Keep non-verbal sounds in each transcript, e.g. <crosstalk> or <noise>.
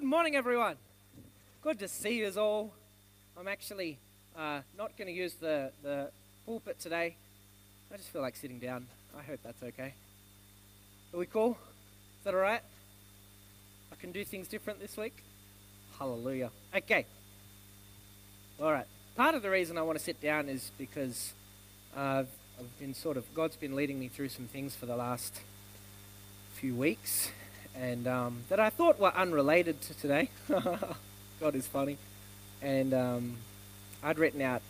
Good morning, everyone. Good to see you all. I'm actually uh, not going to use the, the pulpit today. I just feel like sitting down. I hope that's okay. Are we cool? Is that all right? I can do things different this week? Hallelujah. Okay. All right. Part of the reason I want to sit down is because uh, I've been sort of, God's been leading me through some things for the last few weeks and um, that I thought were unrelated to today. <laughs> God is funny. And um, I'd written out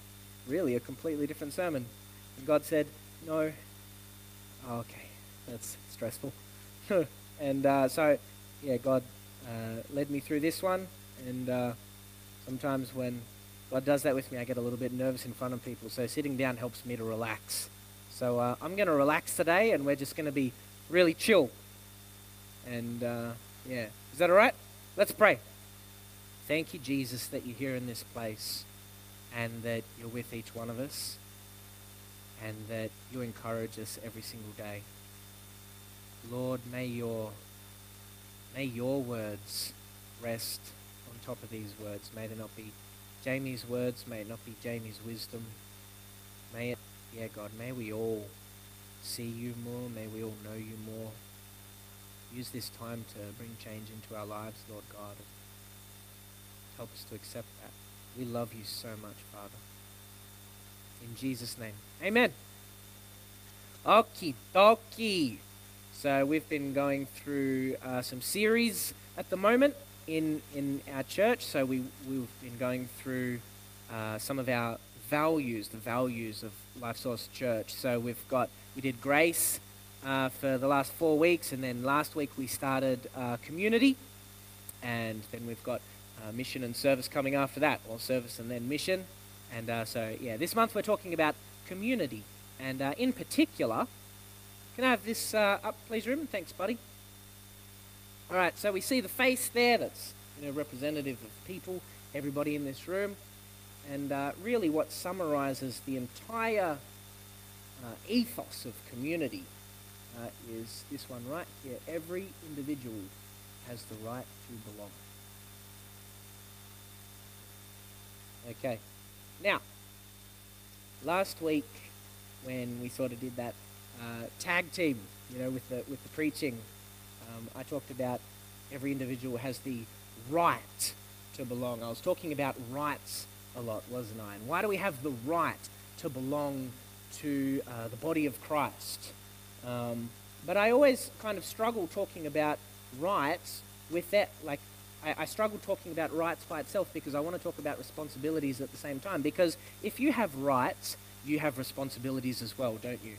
really a completely different sermon. And God said, No. Oh, okay, that's stressful. <laughs> and uh, so, yeah, God uh, led me through this one. And uh, sometimes when God does that with me, I get a little bit nervous in front of people. So sitting down helps me to relax. So uh, I'm going to relax today, and we're just going to be really chill and uh, yeah, is that all right? Let's pray. Thank you, Jesus, that you're here in this place and that you're with each one of us and that you encourage us every single day. Lord, may your, may your words rest on top of these words. May they not be Jamie's words, may it not be Jamie's wisdom. May it, yeah, God, may we all see you more, may we all know you more use this time to bring change into our lives, Lord God. Help us to accept that. We love you so much, Father. In Jesus' name. Amen. Okie dokie. So we've been going through uh, some series at the moment in, in our church. So we, we've been going through uh, some of our values, the values of Life Source Church. So we've got, we did grace, uh, for the last four weeks, and then last week we started uh, community, and then we've got uh, mission and service coming after that, or service and then mission. And uh, so, yeah, this month we're talking about community, and uh, in particular, can I have this uh, up, please, Ruben? Thanks, buddy. All right, so we see the face there that's you know representative of people, everybody in this room, and really what summarizes the entire ethos of community uh, is this one right here. Every individual has the right to belong. Okay. Now, last week when we sort of did that uh, tag team, you know, with the with the preaching, um, I talked about every individual has the right to belong. I was talking about rights a lot, wasn't I? And why do we have the right to belong to uh, the body of Christ? Um, but I always kind of struggle talking about rights with that. Like, I, I struggle talking about rights by itself because I want to talk about responsibilities at the same time. Because if you have rights, you have responsibilities as well, don't you?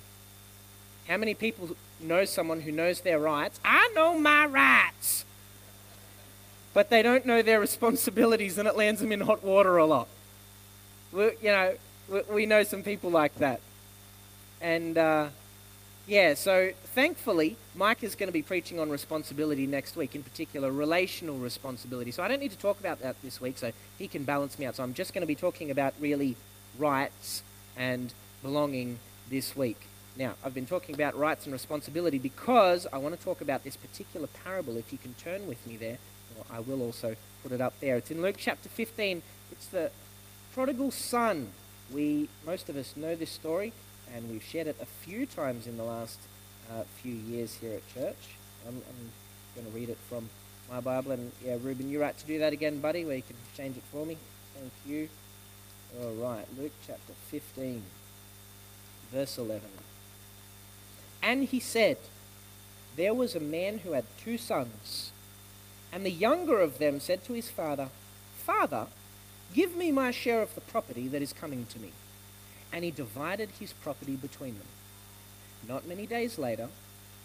How many people know someone who knows their rights? I know my rights. But they don't know their <laughs> responsibilities and it lands them in hot water a lot. We, you know, we, we know some people like that. And, uh, yeah, so thankfully, Mike is going to be preaching on responsibility next week, in particular, relational responsibility. So I don't need to talk about that this week, so he can balance me out. So I'm just going to be talking about really rights and belonging this week. Now, I've been talking about rights and responsibility because I want to talk about this particular parable. If you can turn with me there, I will also put it up there. It's in Luke chapter 15. It's the prodigal son. We, most of us know this story and we've shared it a few times in the last uh, few years here at church. I'm, I'm going to read it from my Bible, and yeah, Ruben, you're right to do that again, buddy, where you can change it for me. Thank you. All right, Luke chapter 15, verse 11. And he said, There was a man who had two sons, and the younger of them said to his father, Father, give me my share of the property that is coming to me and he divided his property between them. Not many days later,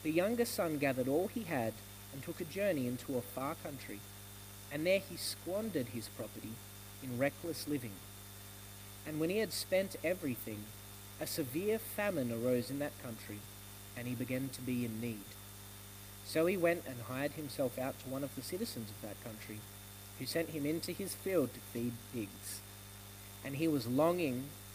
the younger son gathered all he had and took a journey into a far country, and there he squandered his property in reckless living. And when he had spent everything, a severe famine arose in that country, and he began to be in need. So he went and hired himself out to one of the citizens of that country, who sent him into his field to feed pigs. And he was longing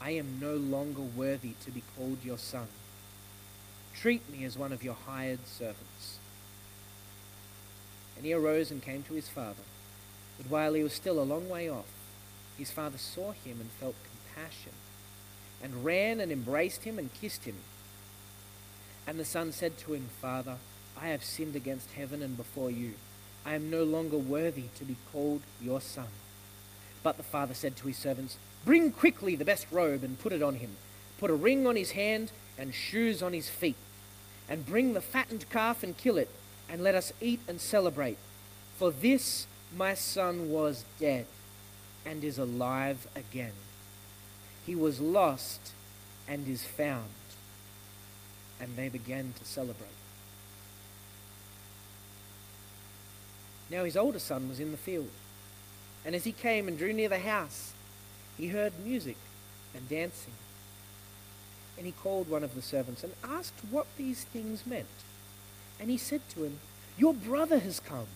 I am no longer worthy to be called your son. Treat me as one of your hired servants. And he arose and came to his father. But while he was still a long way off, his father saw him and felt compassion, and ran and embraced him and kissed him. And the son said to him, Father, I have sinned against heaven and before you. I am no longer worthy to be called your son. But the father said to his servants, Bring quickly the best robe and put it on him. Put a ring on his hand and shoes on his feet. And bring the fattened calf and kill it, and let us eat and celebrate. For this my son was dead and is alive again. He was lost and is found. And they began to celebrate. Now his older son was in the field. And as he came and drew near the house, he heard music and dancing. And he called one of the servants and asked what these things meant. And he said to him, Your brother has come,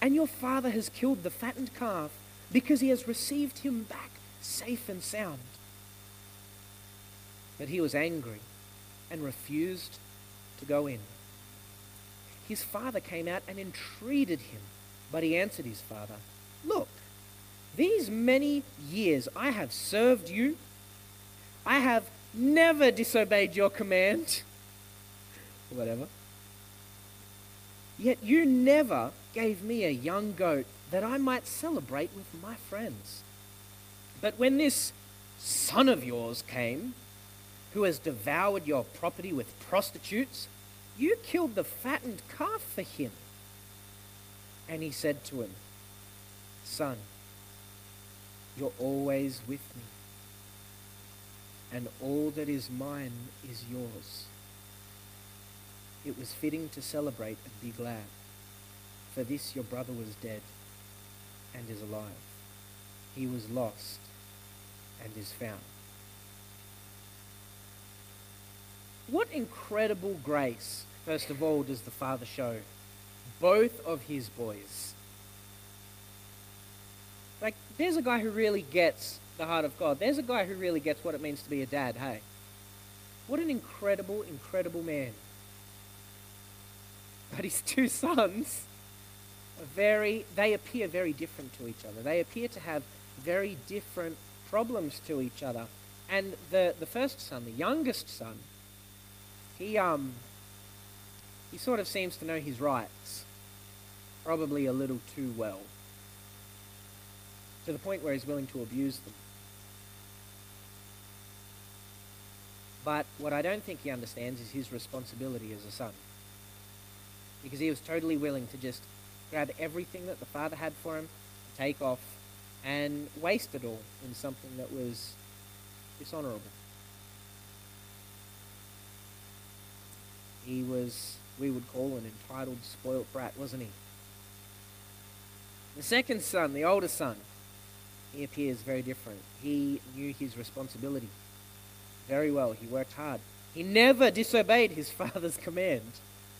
and your father has killed the fattened calf because he has received him back safe and sound. But he was angry and refused to go in. His father came out and entreated him, but he answered his father, Look, these many years I have served you. I have never disobeyed your command. Whatever. Yet you never gave me a young goat that I might celebrate with my friends. But when this son of yours came, who has devoured your property with prostitutes, you killed the fattened calf for him. And he said to him, Son, you're always with me, and all that is mine is yours. It was fitting to celebrate and be glad, for this your brother was dead and is alive. He was lost and is found. What incredible grace, first of all, does the Father show both of his boys? Like, there's a guy who really gets the heart of God. There's a guy who really gets what it means to be a dad, hey? What an incredible, incredible man. But his two sons are very, they appear very different to each other. They appear to have very different problems to each other. And the, the first son, the youngest son, he, um, he sort of seems to know his rights, probably a little too well to the point where he's willing to abuse them. But what I don't think he understands is his responsibility as a son. Because he was totally willing to just grab everything that the father had for him, take off, and waste it all in something that was dishonorable. He was, we would call an entitled, spoilt brat, wasn't he? The second son, the older son, he appears very different. He knew his responsibility very well. He worked hard. He never disobeyed his <laughs> father's command.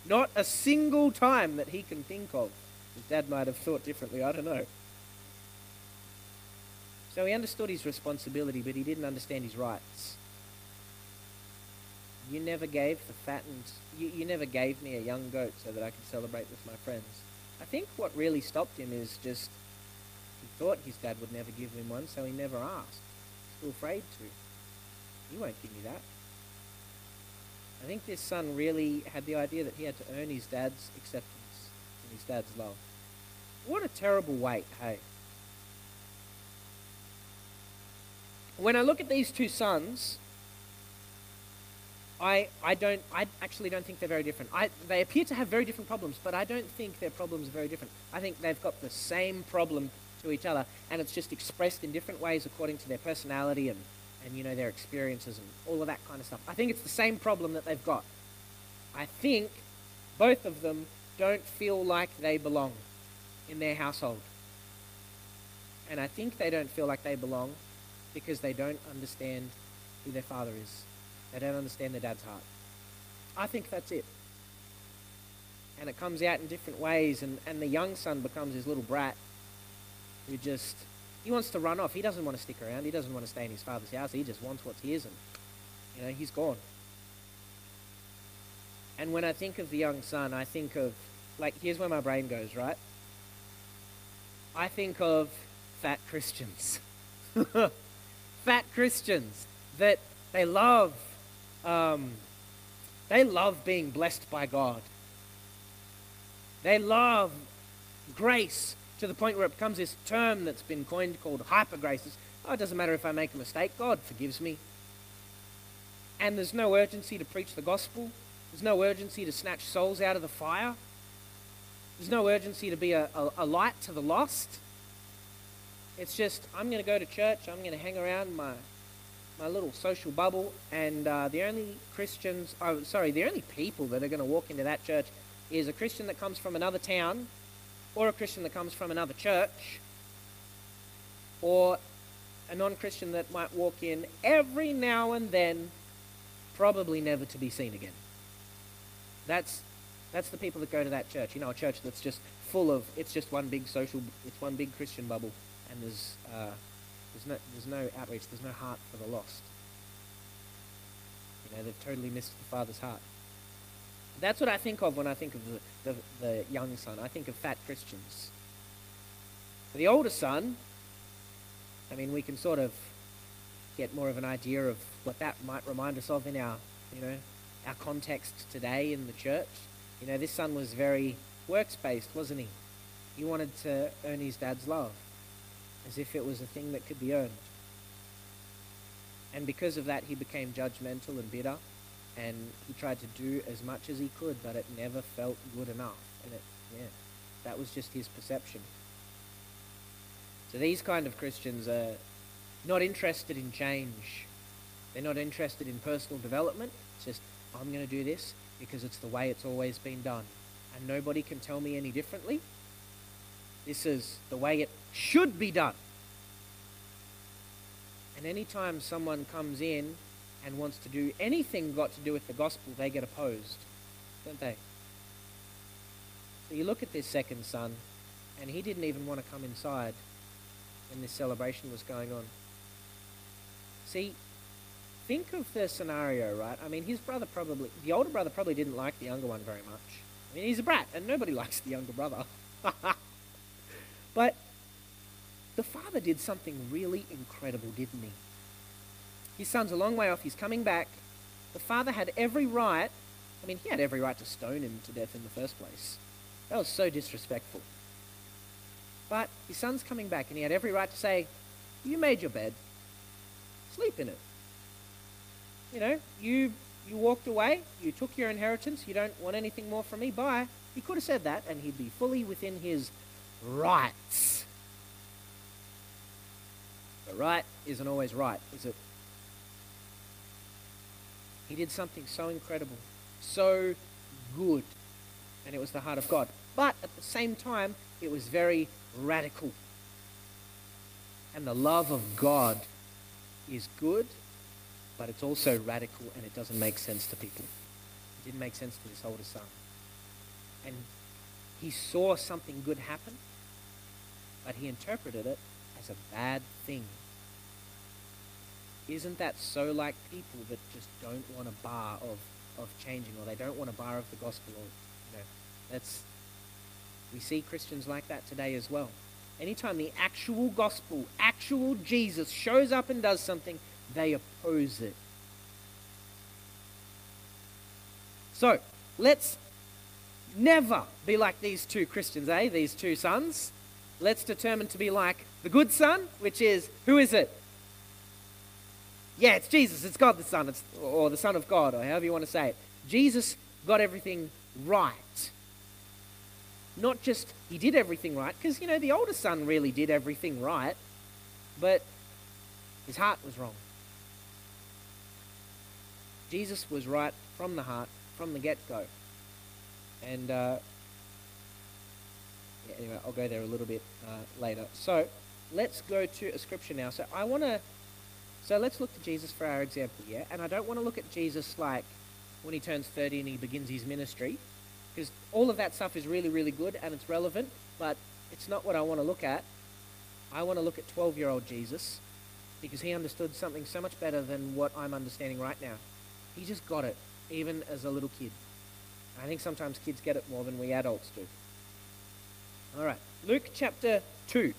Not a single time that he can think of. His dad might have thought differently, I don't know. So he understood his responsibility, but he didn't understand his rights. You never gave the fattened, you, you never gave me a young goat so that I could celebrate with my friends. I think what really stopped him is just thought his dad would never give him one, so he never asked. Still afraid to. He won't give me that. I think this son really had the idea that he had to earn his dad's acceptance and his dad's love. What a terrible weight, hey? When I look at these two sons, I, I don't I actually don't think they're very different. I, they appear to have very different problems, but I don't think their problems are very different. I think they've got the same problem to each other, and it's just expressed in different ways according to their personality and, and you know their experiences and all of that kind of stuff. I think it's the same problem that they've got. I think both of them don't feel like they belong in their household. And I think they don't feel like they belong because they don't understand who their father is. They don't understand their dad's heart. I think that's it. And it comes out in different ways, and, and the young son becomes his little brat who just, he wants to run off. He doesn't want to stick around. He doesn't want to stay in his father's house. He just wants what's his, and, you know, he's gone. And when I think of the young son, I think of, like, here's where my brain goes, right? I think of fat Christians. <laughs> fat Christians that they love, um, they love being blessed by God. They love grace to the point where it becomes this term that's been coined called hyper grace. Oh, it doesn't matter if I make a mistake, God forgives me. And there's no urgency to preach the gospel. There's no urgency to snatch souls out of the fire. There's no urgency to be a, a, a light to the lost. It's just, I'm going to go to church, I'm going to hang around my, my little social bubble, and uh, the only Christians, oh, sorry, the only people that are going to walk into that church is a Christian that comes from another town, or a Christian that comes from another church, or a non Christian that might walk in every now and then, probably never to be seen again. That's, that's the people that go to that church. You know, a church that's just full of, it's just one big social, it's one big Christian bubble, and there's, uh, there's, no, there's no outreach, there's no heart for the lost. You know, they've totally missed the Father's heart. That's what I think of when I think of the, the, the young son. I think of fat Christians. For the older son, I mean, we can sort of get more of an idea of what that might remind us of in our, you know, our context today in the church. You know, this son was very works based, wasn't he? He wanted to earn his dad's love, as if it was a thing that could be earned. And because of that, he became judgmental and bitter, and he tried to do as much as he could, but it never felt good enough. And it, yeah, that was just his perception. So these kind of Christians are not interested in change. They're not interested in personal development. It's just I'm going to do this because it's the way it's always been done. And nobody can tell me any differently. This is the way it should be done. And anytime someone comes in and wants to do anything got to do with the gospel, they get opposed, don't they? So you look at this second son, and he didn't even want to come inside when this celebration was going on. See, think of the scenario, right? I mean, his brother probably, the older brother probably didn't like the younger one very much. I mean, he's a brat, and nobody <laughs> likes the younger brother. <laughs> but the father did something really incredible, didn't he? His son's a long way off, he's coming back. The father had every right, I mean, he had every right to stone him to death in the first place. That was so disrespectful. But his son's coming back, and he had every right to say, You made your bed, sleep in it. You know, you you walked away, you took your inheritance, you don't want anything more from me, bye. He could have said that, and he'd be fully within his rights. But right isn't always right, is it? He did something so incredible, so good, and it was the heart of God. But at the same time, it was very radical. And the love of God is good but it's also radical and it doesn't make sense to people. It didn't make sense to this older son. And he saw something good happen, but he interpreted it as a bad thing. Isn't that so like people that just don't want a bar of, of changing or they don't want a bar of the gospel or you know that's we see Christians like that today as well. Anytime the actual gospel, actual Jesus shows up and does something, they oppose it. So, let's never be like these two Christians, eh? These two sons. Let's determine to be like the good son, which is, who is it? Yeah, it's Jesus. It's God the Son, it's, or the Son of God, or however you want to say it. Jesus got everything right. Not just he did everything right, because, you know, the older son really did everything right, but his heart was wrong. Jesus was right from the heart, from the get go. And uh, yeah, anyway, I'll go there a little bit uh, later. So let's go to a scripture now. So I want to, so let's look to Jesus for our example, yeah? And I don't want to look at Jesus like when he turns 30 and he begins his ministry, because all of that stuff is really, really good and it's relevant, but it's not what I want to look at. I want to look at 12 year old Jesus because he understood something so much better than what I'm understanding right now. He just got it, even as a little kid. I think sometimes kids get it more than we adults do. All right, Luke chapter 2.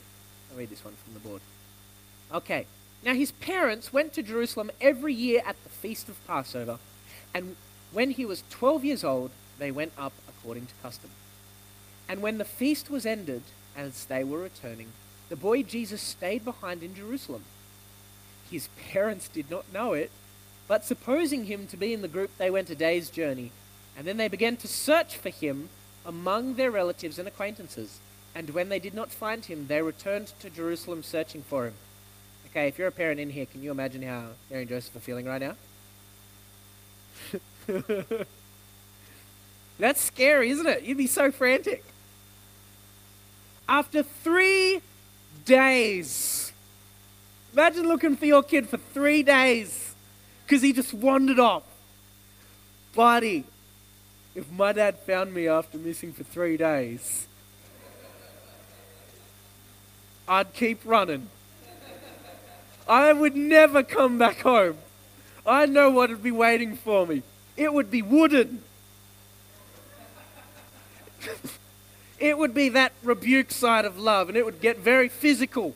I'll read this one from the board. Okay, now his parents went to Jerusalem every year at the feast of Passover, and when he was 12 years old, they went up according to custom. And when the feast was ended, as they were returning, the boy Jesus stayed behind in Jerusalem. His parents did not know it, but supposing him to be in the group, they went a day's journey, and then they began to search for him among their relatives and acquaintances. And when they did not find him, they returned to Jerusalem searching for him. Okay, if you're a parent in here, can you imagine how Mary and Joseph are feeling right now? <laughs> That's scary, isn't it? You'd be so frantic. After three days, imagine looking for your kid for three days because he just wandered off. Buddy, if my dad found me after missing for three days, I'd keep running. I would never come back home. I know what would be waiting for me. It would be wooden. <laughs> it would be that rebuke side of love, and it would get very physical.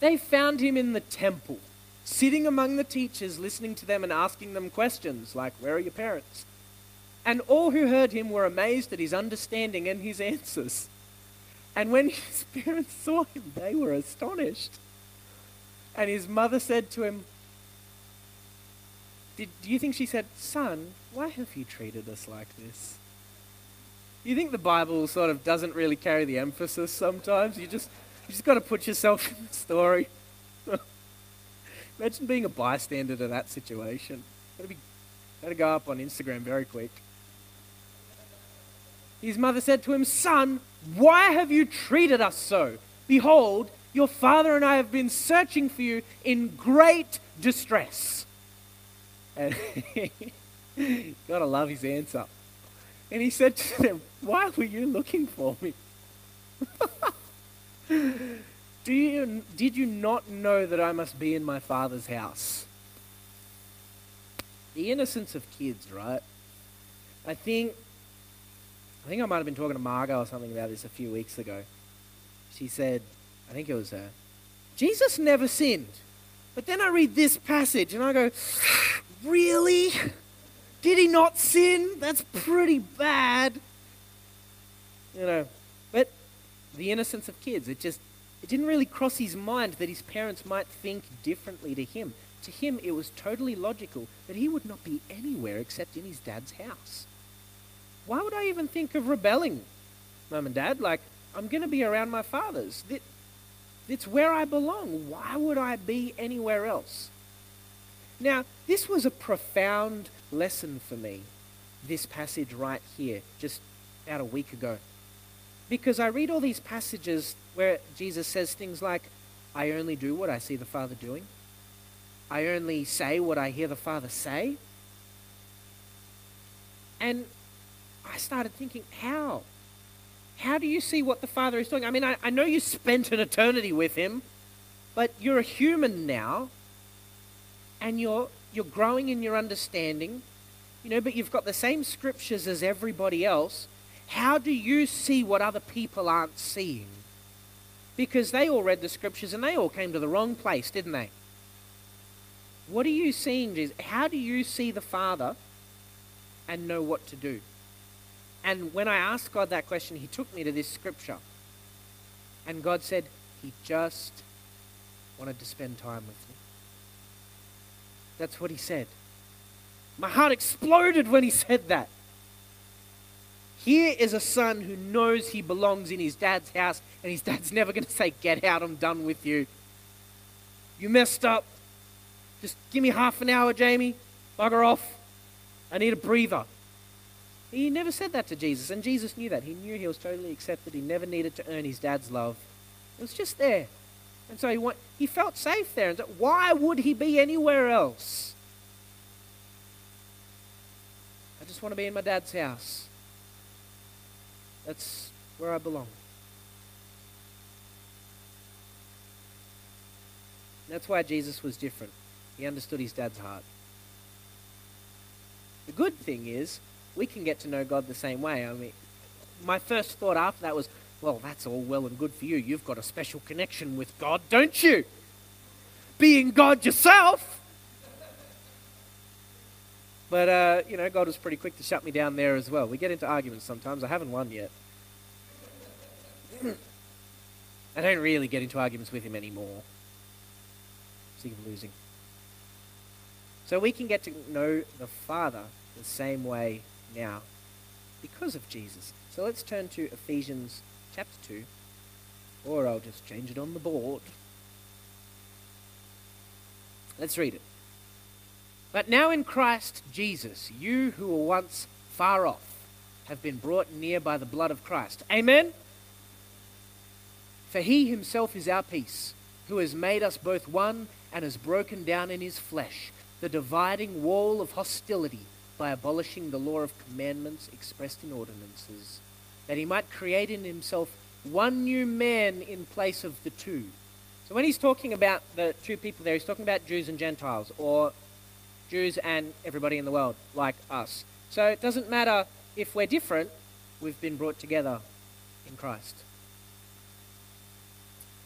They found him in the temple, sitting among the teachers, listening to them and asking them questions like, Where are your parents? And all who heard him were amazed at his understanding and his answers. And when his <laughs> parents saw him, they were astonished. And his mother said to him, Did, Do you think she said, Son, why have you treated us like this? You think the Bible sort of doesn't really carry the emphasis sometimes? You just, you just got to put yourself <laughs> in the story. <laughs> Imagine being a bystander to that situation. That'd be, that'd go up on Instagram very quick. His mother said to him, Son, why have you treated us so? Behold, your father and I have been searching for you in great distress. And <laughs> gotta love his answer. And he said to them, Why were you looking for me? <laughs> Do you, did you not know that I must be in my father's house? The innocence of kids, right? I think think I might have been talking to Margot or something about this a few weeks ago. She said, I think it was her, Jesus never sinned. But then I read this passage and I go, <sighs> really? Did he not sin? That's pretty bad. You know, but the innocence of kids, it just, it didn't really cross his mind that his parents might think differently to him. To him, it was totally logical that he would not be anywhere except in his dad's house why would I even think of rebelling, mum and dad? Like, I'm going to be around my fathers. It's where I belong. Why would I be anywhere else? Now, this was a profound lesson for me, this passage right here, just about a week ago. Because I read all these passages where Jesus says things like, I only do what I see the Father doing. I only say what I hear the Father say. And I started thinking, how? How do you see what the Father is doing? I mean, I, I know you spent an eternity with Him, but you're a human now, and you're, you're growing in your understanding, you know, but you've got the same scriptures as everybody else. How do you see what other people aren't seeing? Because they all read the scriptures and they all came to the wrong place, didn't they? What are you seeing, Jesus? How do you see the Father and know what to do? And when I asked God that question, He took me to this scripture. And God said, He just wanted to spend time with me. That's what He said. My heart exploded when He said that. Here is a son who knows he belongs in his dad's house, and his dad's <laughs> never going to say, Get out, I'm done with you. You messed up. Just give me half an hour, Jamie. Bugger off. I need a breather. He never said that to Jesus, and Jesus knew that. He knew he was totally accepted. He never needed to earn his dad's love. It was just there. And so he, went, he felt safe there. And so why would he be anywhere else? I just want to be in my dad's house. That's where I belong. That's why Jesus was different. He understood his dad's heart. The good thing is, we can get to know God the same way. I mean, my first thought after that was, well, that's all well and good for you. You've got a special connection with God, don't you? Being God yourself. But, uh, you know, God was pretty quick to shut me down there as well. We get into arguments sometimes. I haven't won yet. <clears throat> I don't really get into arguments with him anymore. Sick of losing. So we can get to know the Father the same way now because of Jesus. So let's turn to Ephesians chapter 2, or I'll just change it on the board. Let's read it. But now in Christ Jesus, you who were once far off have been brought near by the blood of Christ. Amen? For he himself is our peace, who has made us both one and has broken down in his flesh the dividing wall of hostility by abolishing the law of commandments expressed in ordinances, that he might create in himself one new man in place of the two. So when he's talking about the two people there, he's talking about Jews and Gentiles, or Jews and everybody in the world, like us. So it doesn't matter if we're different, we've been brought together in Christ.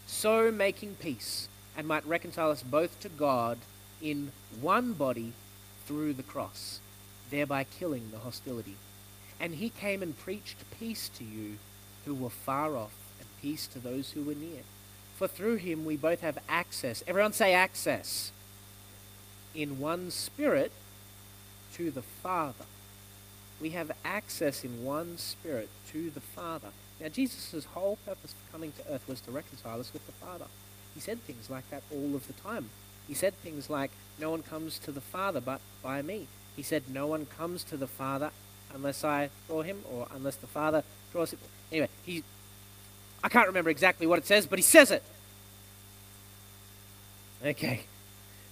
So making peace, and might reconcile us both to God in one body through the cross, thereby killing the hostility. And he came and preached peace to you who were far off, and peace to those who were near. For through him we both have access. Everyone say access. In one spirit to the Father. We have access in one spirit to the Father. Now, Jesus' whole purpose for coming to earth was to reconcile us with the Father. He said things like that all of the time. He said things like, No one comes to the Father but by me. He said, No one comes to the Father unless I draw him or unless the Father draws him. Anyway, he, I can't remember exactly what it says, but he says it. Okay.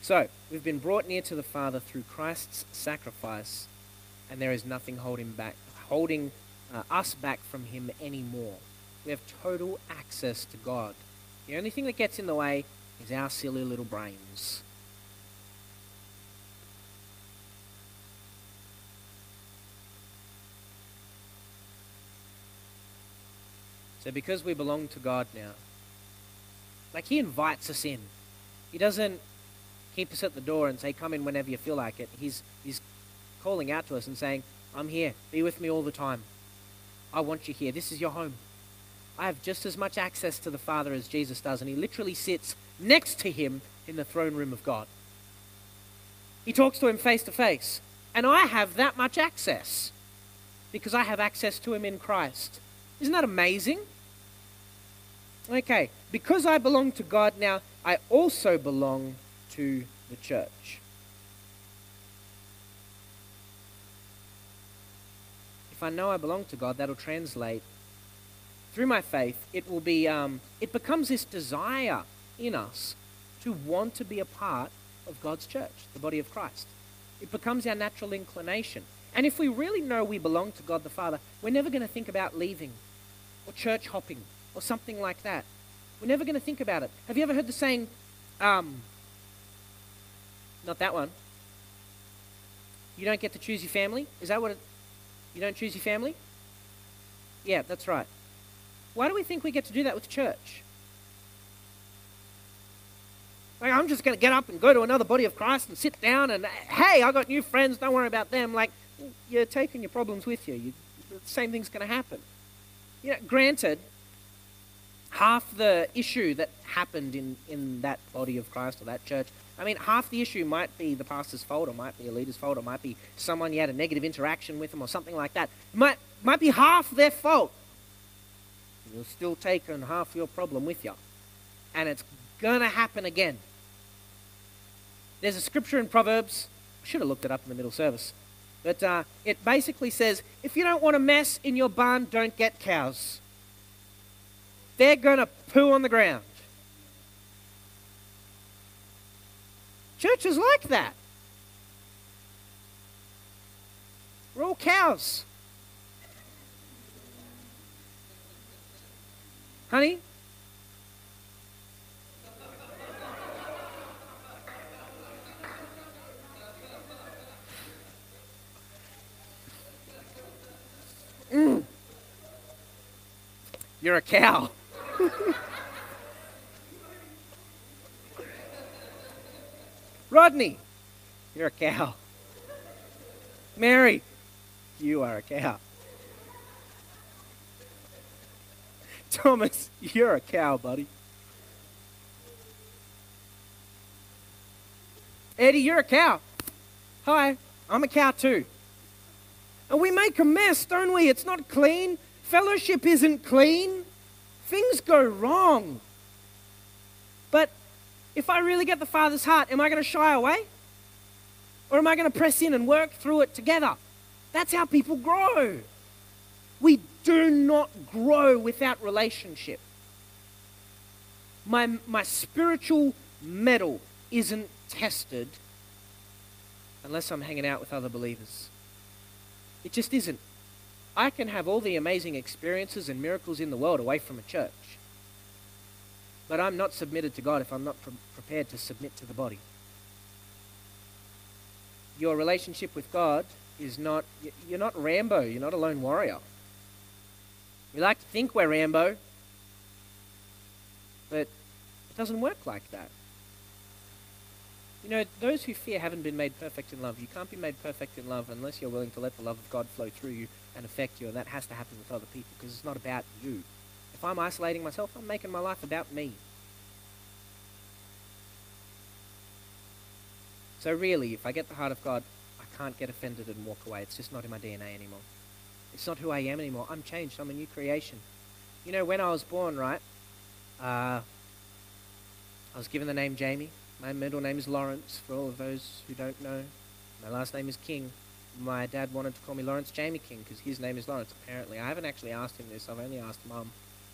So, we've been brought near to the Father through Christ's sacrifice, and there is nothing holding back, holding uh, us back from him anymore. We have total access to God. The only thing that gets in the way is our silly little brains. So, because we belong to God now, like He invites us in. He doesn't keep us at the door and say, Come in whenever you feel like it. He's, he's calling out to us and saying, I'm here. Be with me all the time. I want you here. This is your home. I have just as much access to the Father as Jesus does, and He literally sits next to Him in the throne room of God. He talks to Him face to face, and I have that much access because I have access to Him in Christ. Isn't that amazing? Okay, because I belong to God now, I also belong to the church. If I know I belong to God, that'll translate through my faith. It will be, um, it becomes this desire in us to want to be a part of God's church, the body of Christ. It becomes our natural inclination. And if we really know we belong to God the Father, we're never going to think about leaving or church hopping or something like that. We're never going to think about it. Have you ever heard the saying, um, not that one, you don't get to choose your family? Is that what it, you don't choose your family? Yeah, that's right. Why do we think we get to do that with church? Like, I'm just going to get up and go to another body of Christ and sit down and, hey, I got new friends, don't worry about them. Like, you're taking your problems with you. you the same thing's going to happen. You know, granted, half the issue that happened in, in that body of Christ or that church, I mean, half the issue might be the pastor's fault, or might be a leader's fault, or might be someone you had a negative interaction with them, or something like that. Might, might be half their fault. You're still taking half your problem with you. And it's to happen again. There's a scripture in Proverbs. I should have looked it up in the middle service. But uh, it basically says if you don't want a mess in your barn, don't get cows. They're going to poo on the ground. Church is like that. We're all cows. Honey? Mm. You're a cow. <laughs> Rodney, you're a cow. Mary, you are a cow. Thomas, you're a cow, buddy. Eddie, you're a cow. Hi, I'm a cow too. And we make a mess, don't we? It's not clean. Fellowship isn't clean. Things go wrong. But if I really get the Father's heart, am I going to shy away? Or am I going to press in and work through it together? That's how people grow. We do not grow without relationship. My, my spiritual mettle isn't tested unless I'm hanging out with other believers. It just isn't. I can have all the amazing experiences and miracles in the world away from a church. But I'm not submitted to God if I'm not pre- prepared to submit to the body. Your relationship with God is not, you're not Rambo, you're not a lone warrior. We like to think we're Rambo, but it doesn't work like that. You know, those who fear haven't been made perfect in love. You can't be made perfect in love unless you're willing to let the love of God flow through you and affect you, and that has to happen with other people because it's not about you. If I'm isolating myself, I'm making my life about me. So, really, if I get the heart of God, I can't get offended and walk away. It's just not in my DNA anymore. It's not who I am anymore. I'm changed. I'm a new creation. You know, when I was born, right, uh, I was given the name Jamie. My middle name is Lawrence, for all of those who don't know. My last name is King. My dad wanted to call me Lawrence Jamie King because his name is Lawrence, apparently. I haven't actually asked him this, I've only asked Mum.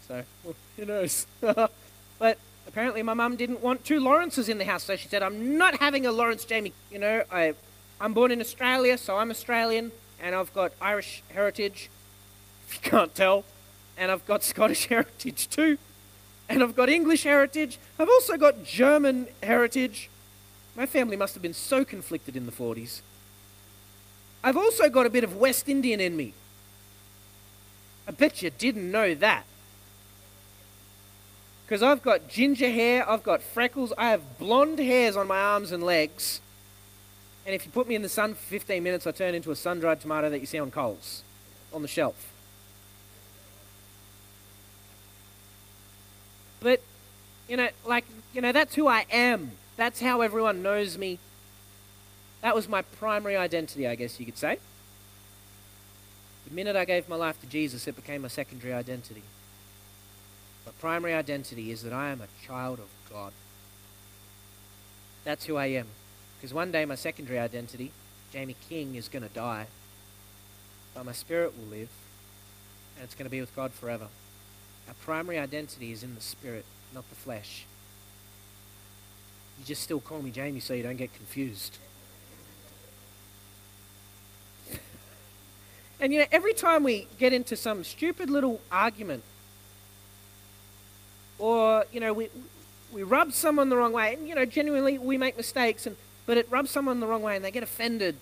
So, well, who knows? <laughs> but apparently, my mum didn't want two Lawrences in the house, so she said, I'm not having a Lawrence Jamie. You know, I, I'm born in Australia, so I'm Australian, and I've got Irish heritage, if <laughs> you can't tell, and I've got Scottish <laughs> heritage too and I've got English heritage. I've also got German heritage. My family must have been so conflicted in the 40s. I've also got a bit of West Indian in me. I bet you didn't know that. Because I've got ginger hair, I've got freckles, I have blonde hairs on my arms and legs. And if you put me in the sun for 15 minutes, I turn into a sun dried tomato that you see on Coles on the shelf. But, you know, like, you know, that's who I am. That's how everyone knows me. That was my primary identity, I guess you could say. The minute I gave my life to Jesus, it became a secondary identity. My primary identity is that I am a child of God. That's who I am. Because one day my secondary identity, Jamie King, is going to die. But my spirit will live, and it's going to be with God forever. Our primary identity is in the spirit, not the flesh. You just still call me Jamie so you don't get confused. <laughs> and you know, every time we get into some stupid little argument, or you know, we we rub someone the wrong way, and you know, genuinely we make mistakes, and but it rubs someone the wrong way, and they get offended,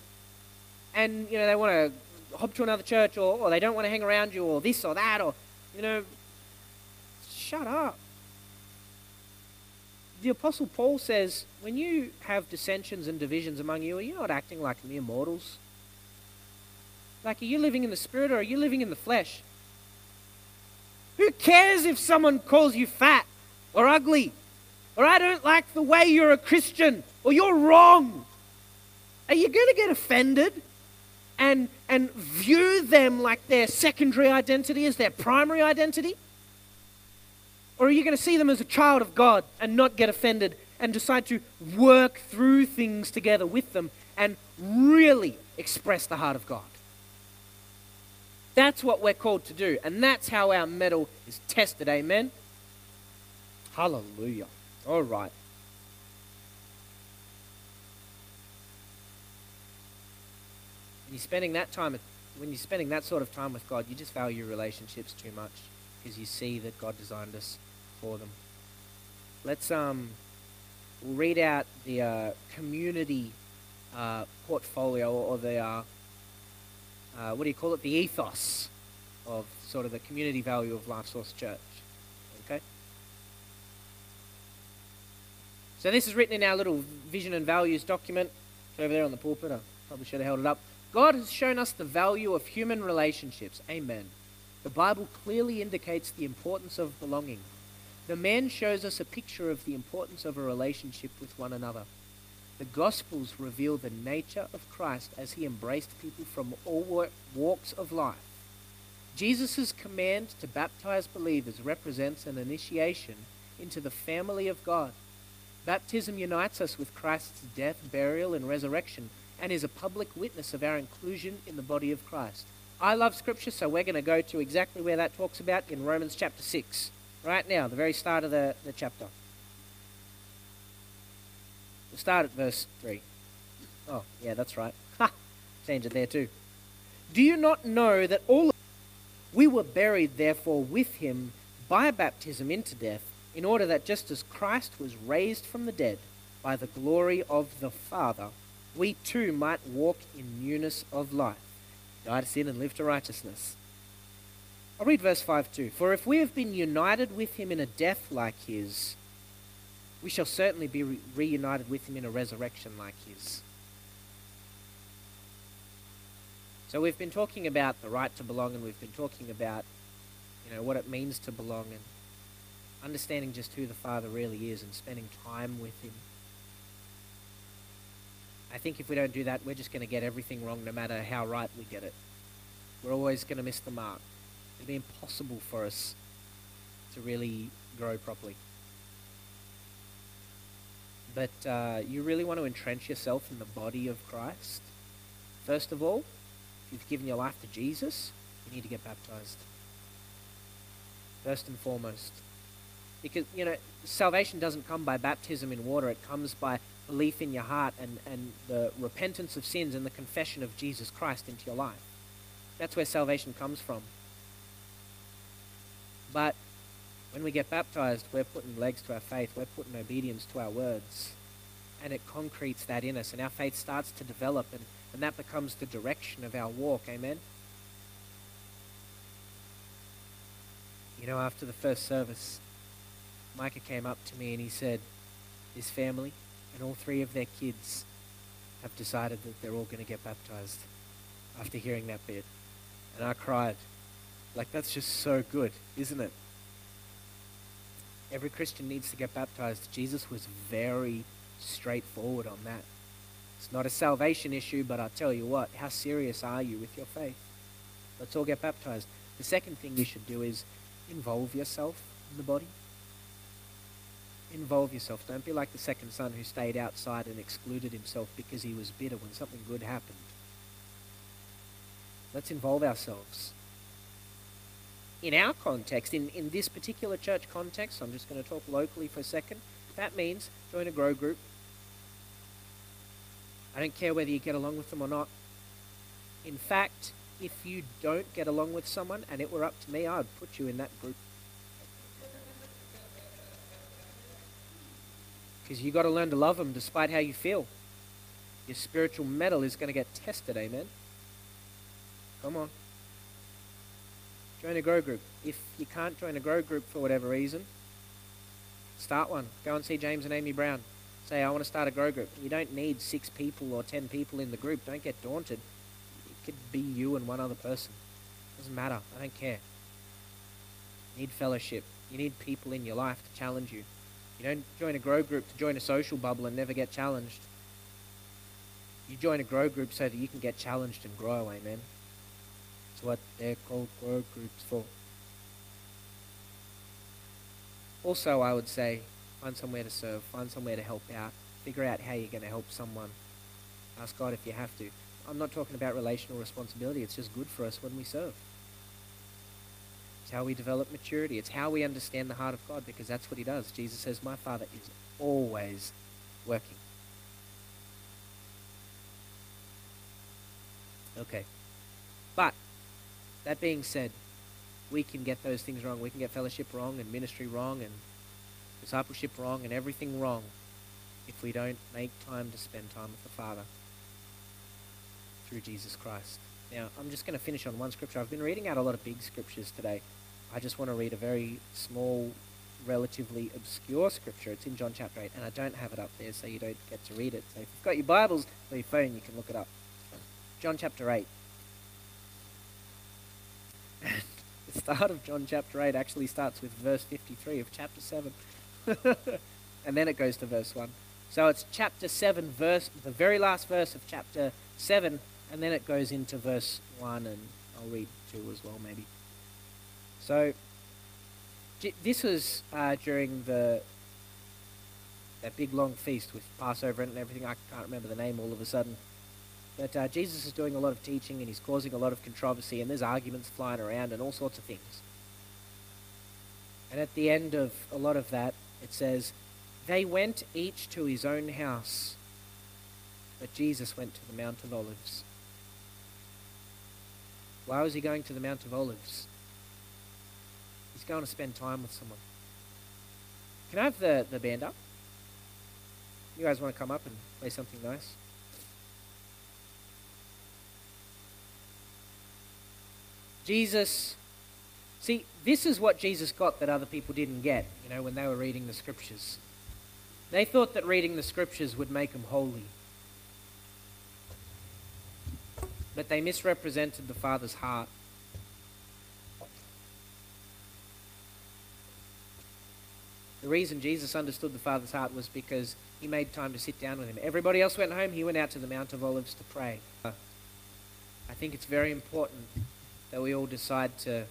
and you know, they want to hop to another church, or, or they don't want to hang around you, or this or that, or you know, shut up. The Apostle Paul says, when you have dissensions and divisions among you, are you not acting like mere mortals? Like, are you living in the spirit or are you living in the flesh? Who cares if someone calls you fat or ugly or I don't like the way you're a Christian or you're wrong? Are you going to get offended and, and view them like their secondary identity as their primary identity? Or are you going to see them as a child of God and not get offended and decide to work through things together with them and really express the heart of God. That's what we're called to do, and that's how our mettle is tested. Amen. Hallelujah. All right. When you're spending that time, when you're spending that sort of time with God, you just value relationships too much because you see that God designed us for them. Let's um, read out the uh, community uh, portfolio or the uh, uh, what do you call it? The ethos of sort of the community value of Life Source Church. Okay. So this is written in our little vision and values document. It's over there on the pulpit. I probably should have held it up. God has shown us the value of human relationships. Amen. The Bible clearly indicates the importance of belonging. The man shows us a picture of the importance of a relationship with one another. The Gospels reveal the nature of Christ as he embraced people from all walks of life. Jesus' command to baptize believers represents an initiation into the family of God. Baptism unites us with Christ's death, burial, and resurrection and is a public witness of our inclusion in the body of Christ. I love Scripture, so we're going to go to exactly where that talks about in Romans chapter 6, right now, the very start of the, the chapter. Start at verse 3. Oh, yeah, that's right. Ha! Change it there too. Do you not know that all of we were buried, therefore, with him by baptism into death, in order that just as Christ was raised from the dead by the glory of the Father, we too might walk in newness of life, die to sin and live to righteousness. I'll read verse 5 too. For if we have been united with him in a death like his, we shall certainly be re- reunited with him in a resurrection like his. So we've been talking about the right to belong, and we've been talking about, you know, what it means to belong, and understanding just who the Father really is, and spending time with Him. I think if we don't do that, we're just going to get everything wrong no matter how right we get it. We're always going to miss the mark. It'll be impossible for us to really grow properly. But uh, you really want to entrench yourself in the body of Christ. First of all, if you've given your life to Jesus, you need to get baptized. First and foremost. Because, you know, salvation doesn't come by baptism in water, it comes by belief in your heart and, and the repentance of sins and the confession of Jesus Christ into your life. That's where salvation comes from. But when we get baptized, we're putting legs to our faith, we're putting obedience to our words. And it concretes that in us, and our faith starts to develop, and, and that becomes the direction of our walk. Amen? You know, after the first service, Micah came up to me and he said, His family, and all three of their kids have decided that they're all going to get baptized after hearing that bit. And I cried. Like, that's just so good, isn't it? Every Christian needs to get baptized. Jesus was very straightforward on that. It's not a salvation issue, but I'll tell you what, how serious are you with your faith? Let's all get baptized. The second thing you should do is involve yourself in the body involve yourself. Don't be like the second son who stayed outside and excluded himself because he was bitter when something good happened. Let's involve ourselves. In our context, in, in this particular church context, I'm just going to talk locally for a second. That means join a grow group. I don't care whether you get along with them or not. In fact, if you don't get along with someone and it were up to me, I'd put you in that group. Because you've got to learn to love them despite how you feel. Your spiritual mettle is going to get tested, amen? Come on. Join a grow group. If you can't join a grow group for whatever reason, start one. Go and see James and Amy Brown. Say, I want to start a grow group. You don't need six people or ten people in the group. Don't get daunted. It could be you and one other person. Doesn't matter. I don't care. You need fellowship. You need people in your life to challenge you. You don't join a grow group to join a social bubble and never get challenged. You join a grow group so that you can get challenged and grow, amen. That's what they're called grow groups for. Also, I would say find somewhere to serve, find somewhere to help out, figure out how you're going to help someone. Ask God if you have to. I'm not talking about relational responsibility. It's just good for us when we serve. It's how we develop maturity. It's how we understand the heart of God because that's what He does. Jesus says, My Father is always working. Okay. But, that being said, we can get those things wrong. We can get fellowship wrong and ministry wrong and discipleship wrong and everything wrong if we don't make time to spend time with the Father through Jesus Christ. Now, I'm just going to finish on one scripture. I've been reading out a lot of big scriptures today. I just want to read a very small, relatively obscure scripture. It's in John chapter 8, and I don't have it up there, so you don't get to read it. So if you've got your Bibles or your phone, you can look it up. John chapter 8. <laughs> the start of John chapter 8 actually starts with verse 53 of chapter 7. <laughs> and then it goes to verse 1. So it's chapter 7, verse, the very last verse of chapter 7, and then it goes into verse 1, and I'll read 2 as well, maybe. So this was uh, during the that big long feast with Passover and everything. I can't remember the name all of a sudden. But uh, Jesus is doing a lot of teaching and he's causing a lot of controversy, and there's arguments flying around and all sorts of things. And at the end of a lot of that, it says, They went each to his own house, but Jesus went to the Mount of Olives. Why was he going to the Mount of Olives? He's going to spend time with someone. Can I have the, the band up? You guys want to come up and play something nice? Jesus, see, this is what Jesus got that other people didn't get, you know, when they were reading the scriptures. They thought that reading the scriptures would make them holy. But they misrepresented the Father's heart. The reason Jesus understood the Father's heart was because he made time to sit down with him. Everybody else went home, he went out to the Mount of Olives to pray. I think it's very important that we all decide to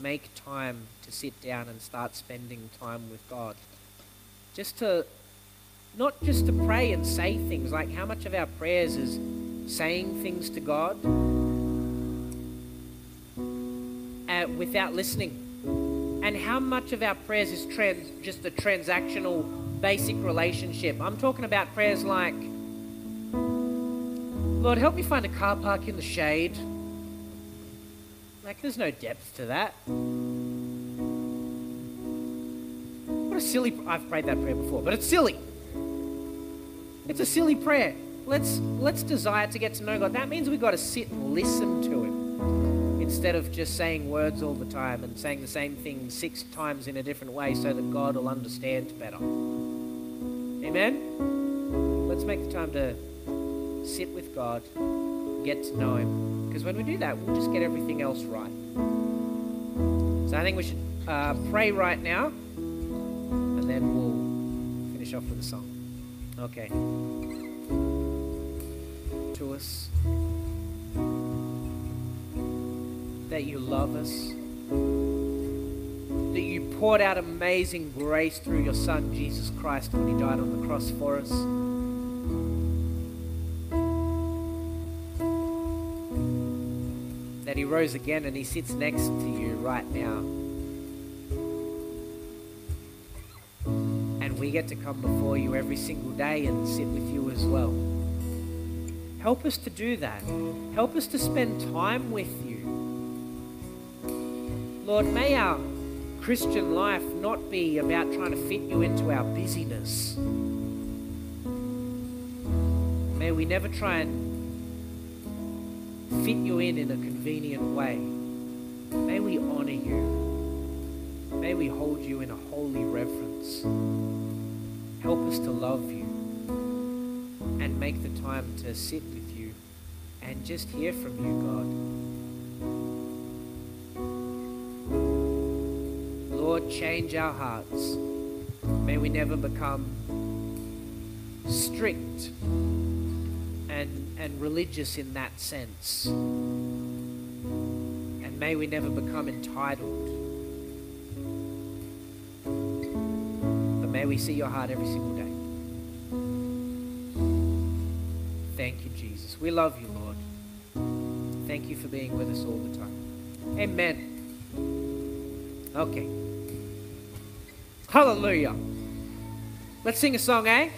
make time to sit down and start spending time with God. Just to, not just to pray and say things, like how much of our prayers is saying things to God uh, without listening. And how much of our prayers is trans, just a transactional, basic relationship. I'm talking about prayers like, Lord, help me find a car park in the shade. Like, there's no depth to that. What a silly. I've prayed that prayer before, but it's silly. It's a silly prayer. Let's let's desire to get to know God. That means we've got to sit and listen to Him instead of just saying words all the time and saying the same thing six times in a different way so that God will understand better. Amen. Let's make the time to sit with God, get to know Him. Because when we do that, we'll just get everything else right. So I think we should uh, pray right now, and then we'll finish off with a song. Okay. To us that you love us, that you poured out amazing grace through your Son, Jesus Christ, when He died on the cross for us. Rose again and he sits next to you right now. And we get to come before you every single day and sit with you as well. Help us to do that. Help us to spend time with you. Lord, may our Christian life not be about trying to fit you into our busyness. May we never try and fit you in in a convenient way. May we honor you. May we hold you in a holy reverence. Help us to love you and make the time to sit with you and just hear from you, God. Lord, change our hearts. May we never become strict and, and religious in that sense. And may we never become entitled. But may we see your heart every single day. Thank you. Jesus. We love you, Lord. Thank you for being with us all the time. Amen. Okay. Hallelujah. Let's sing a song, eh?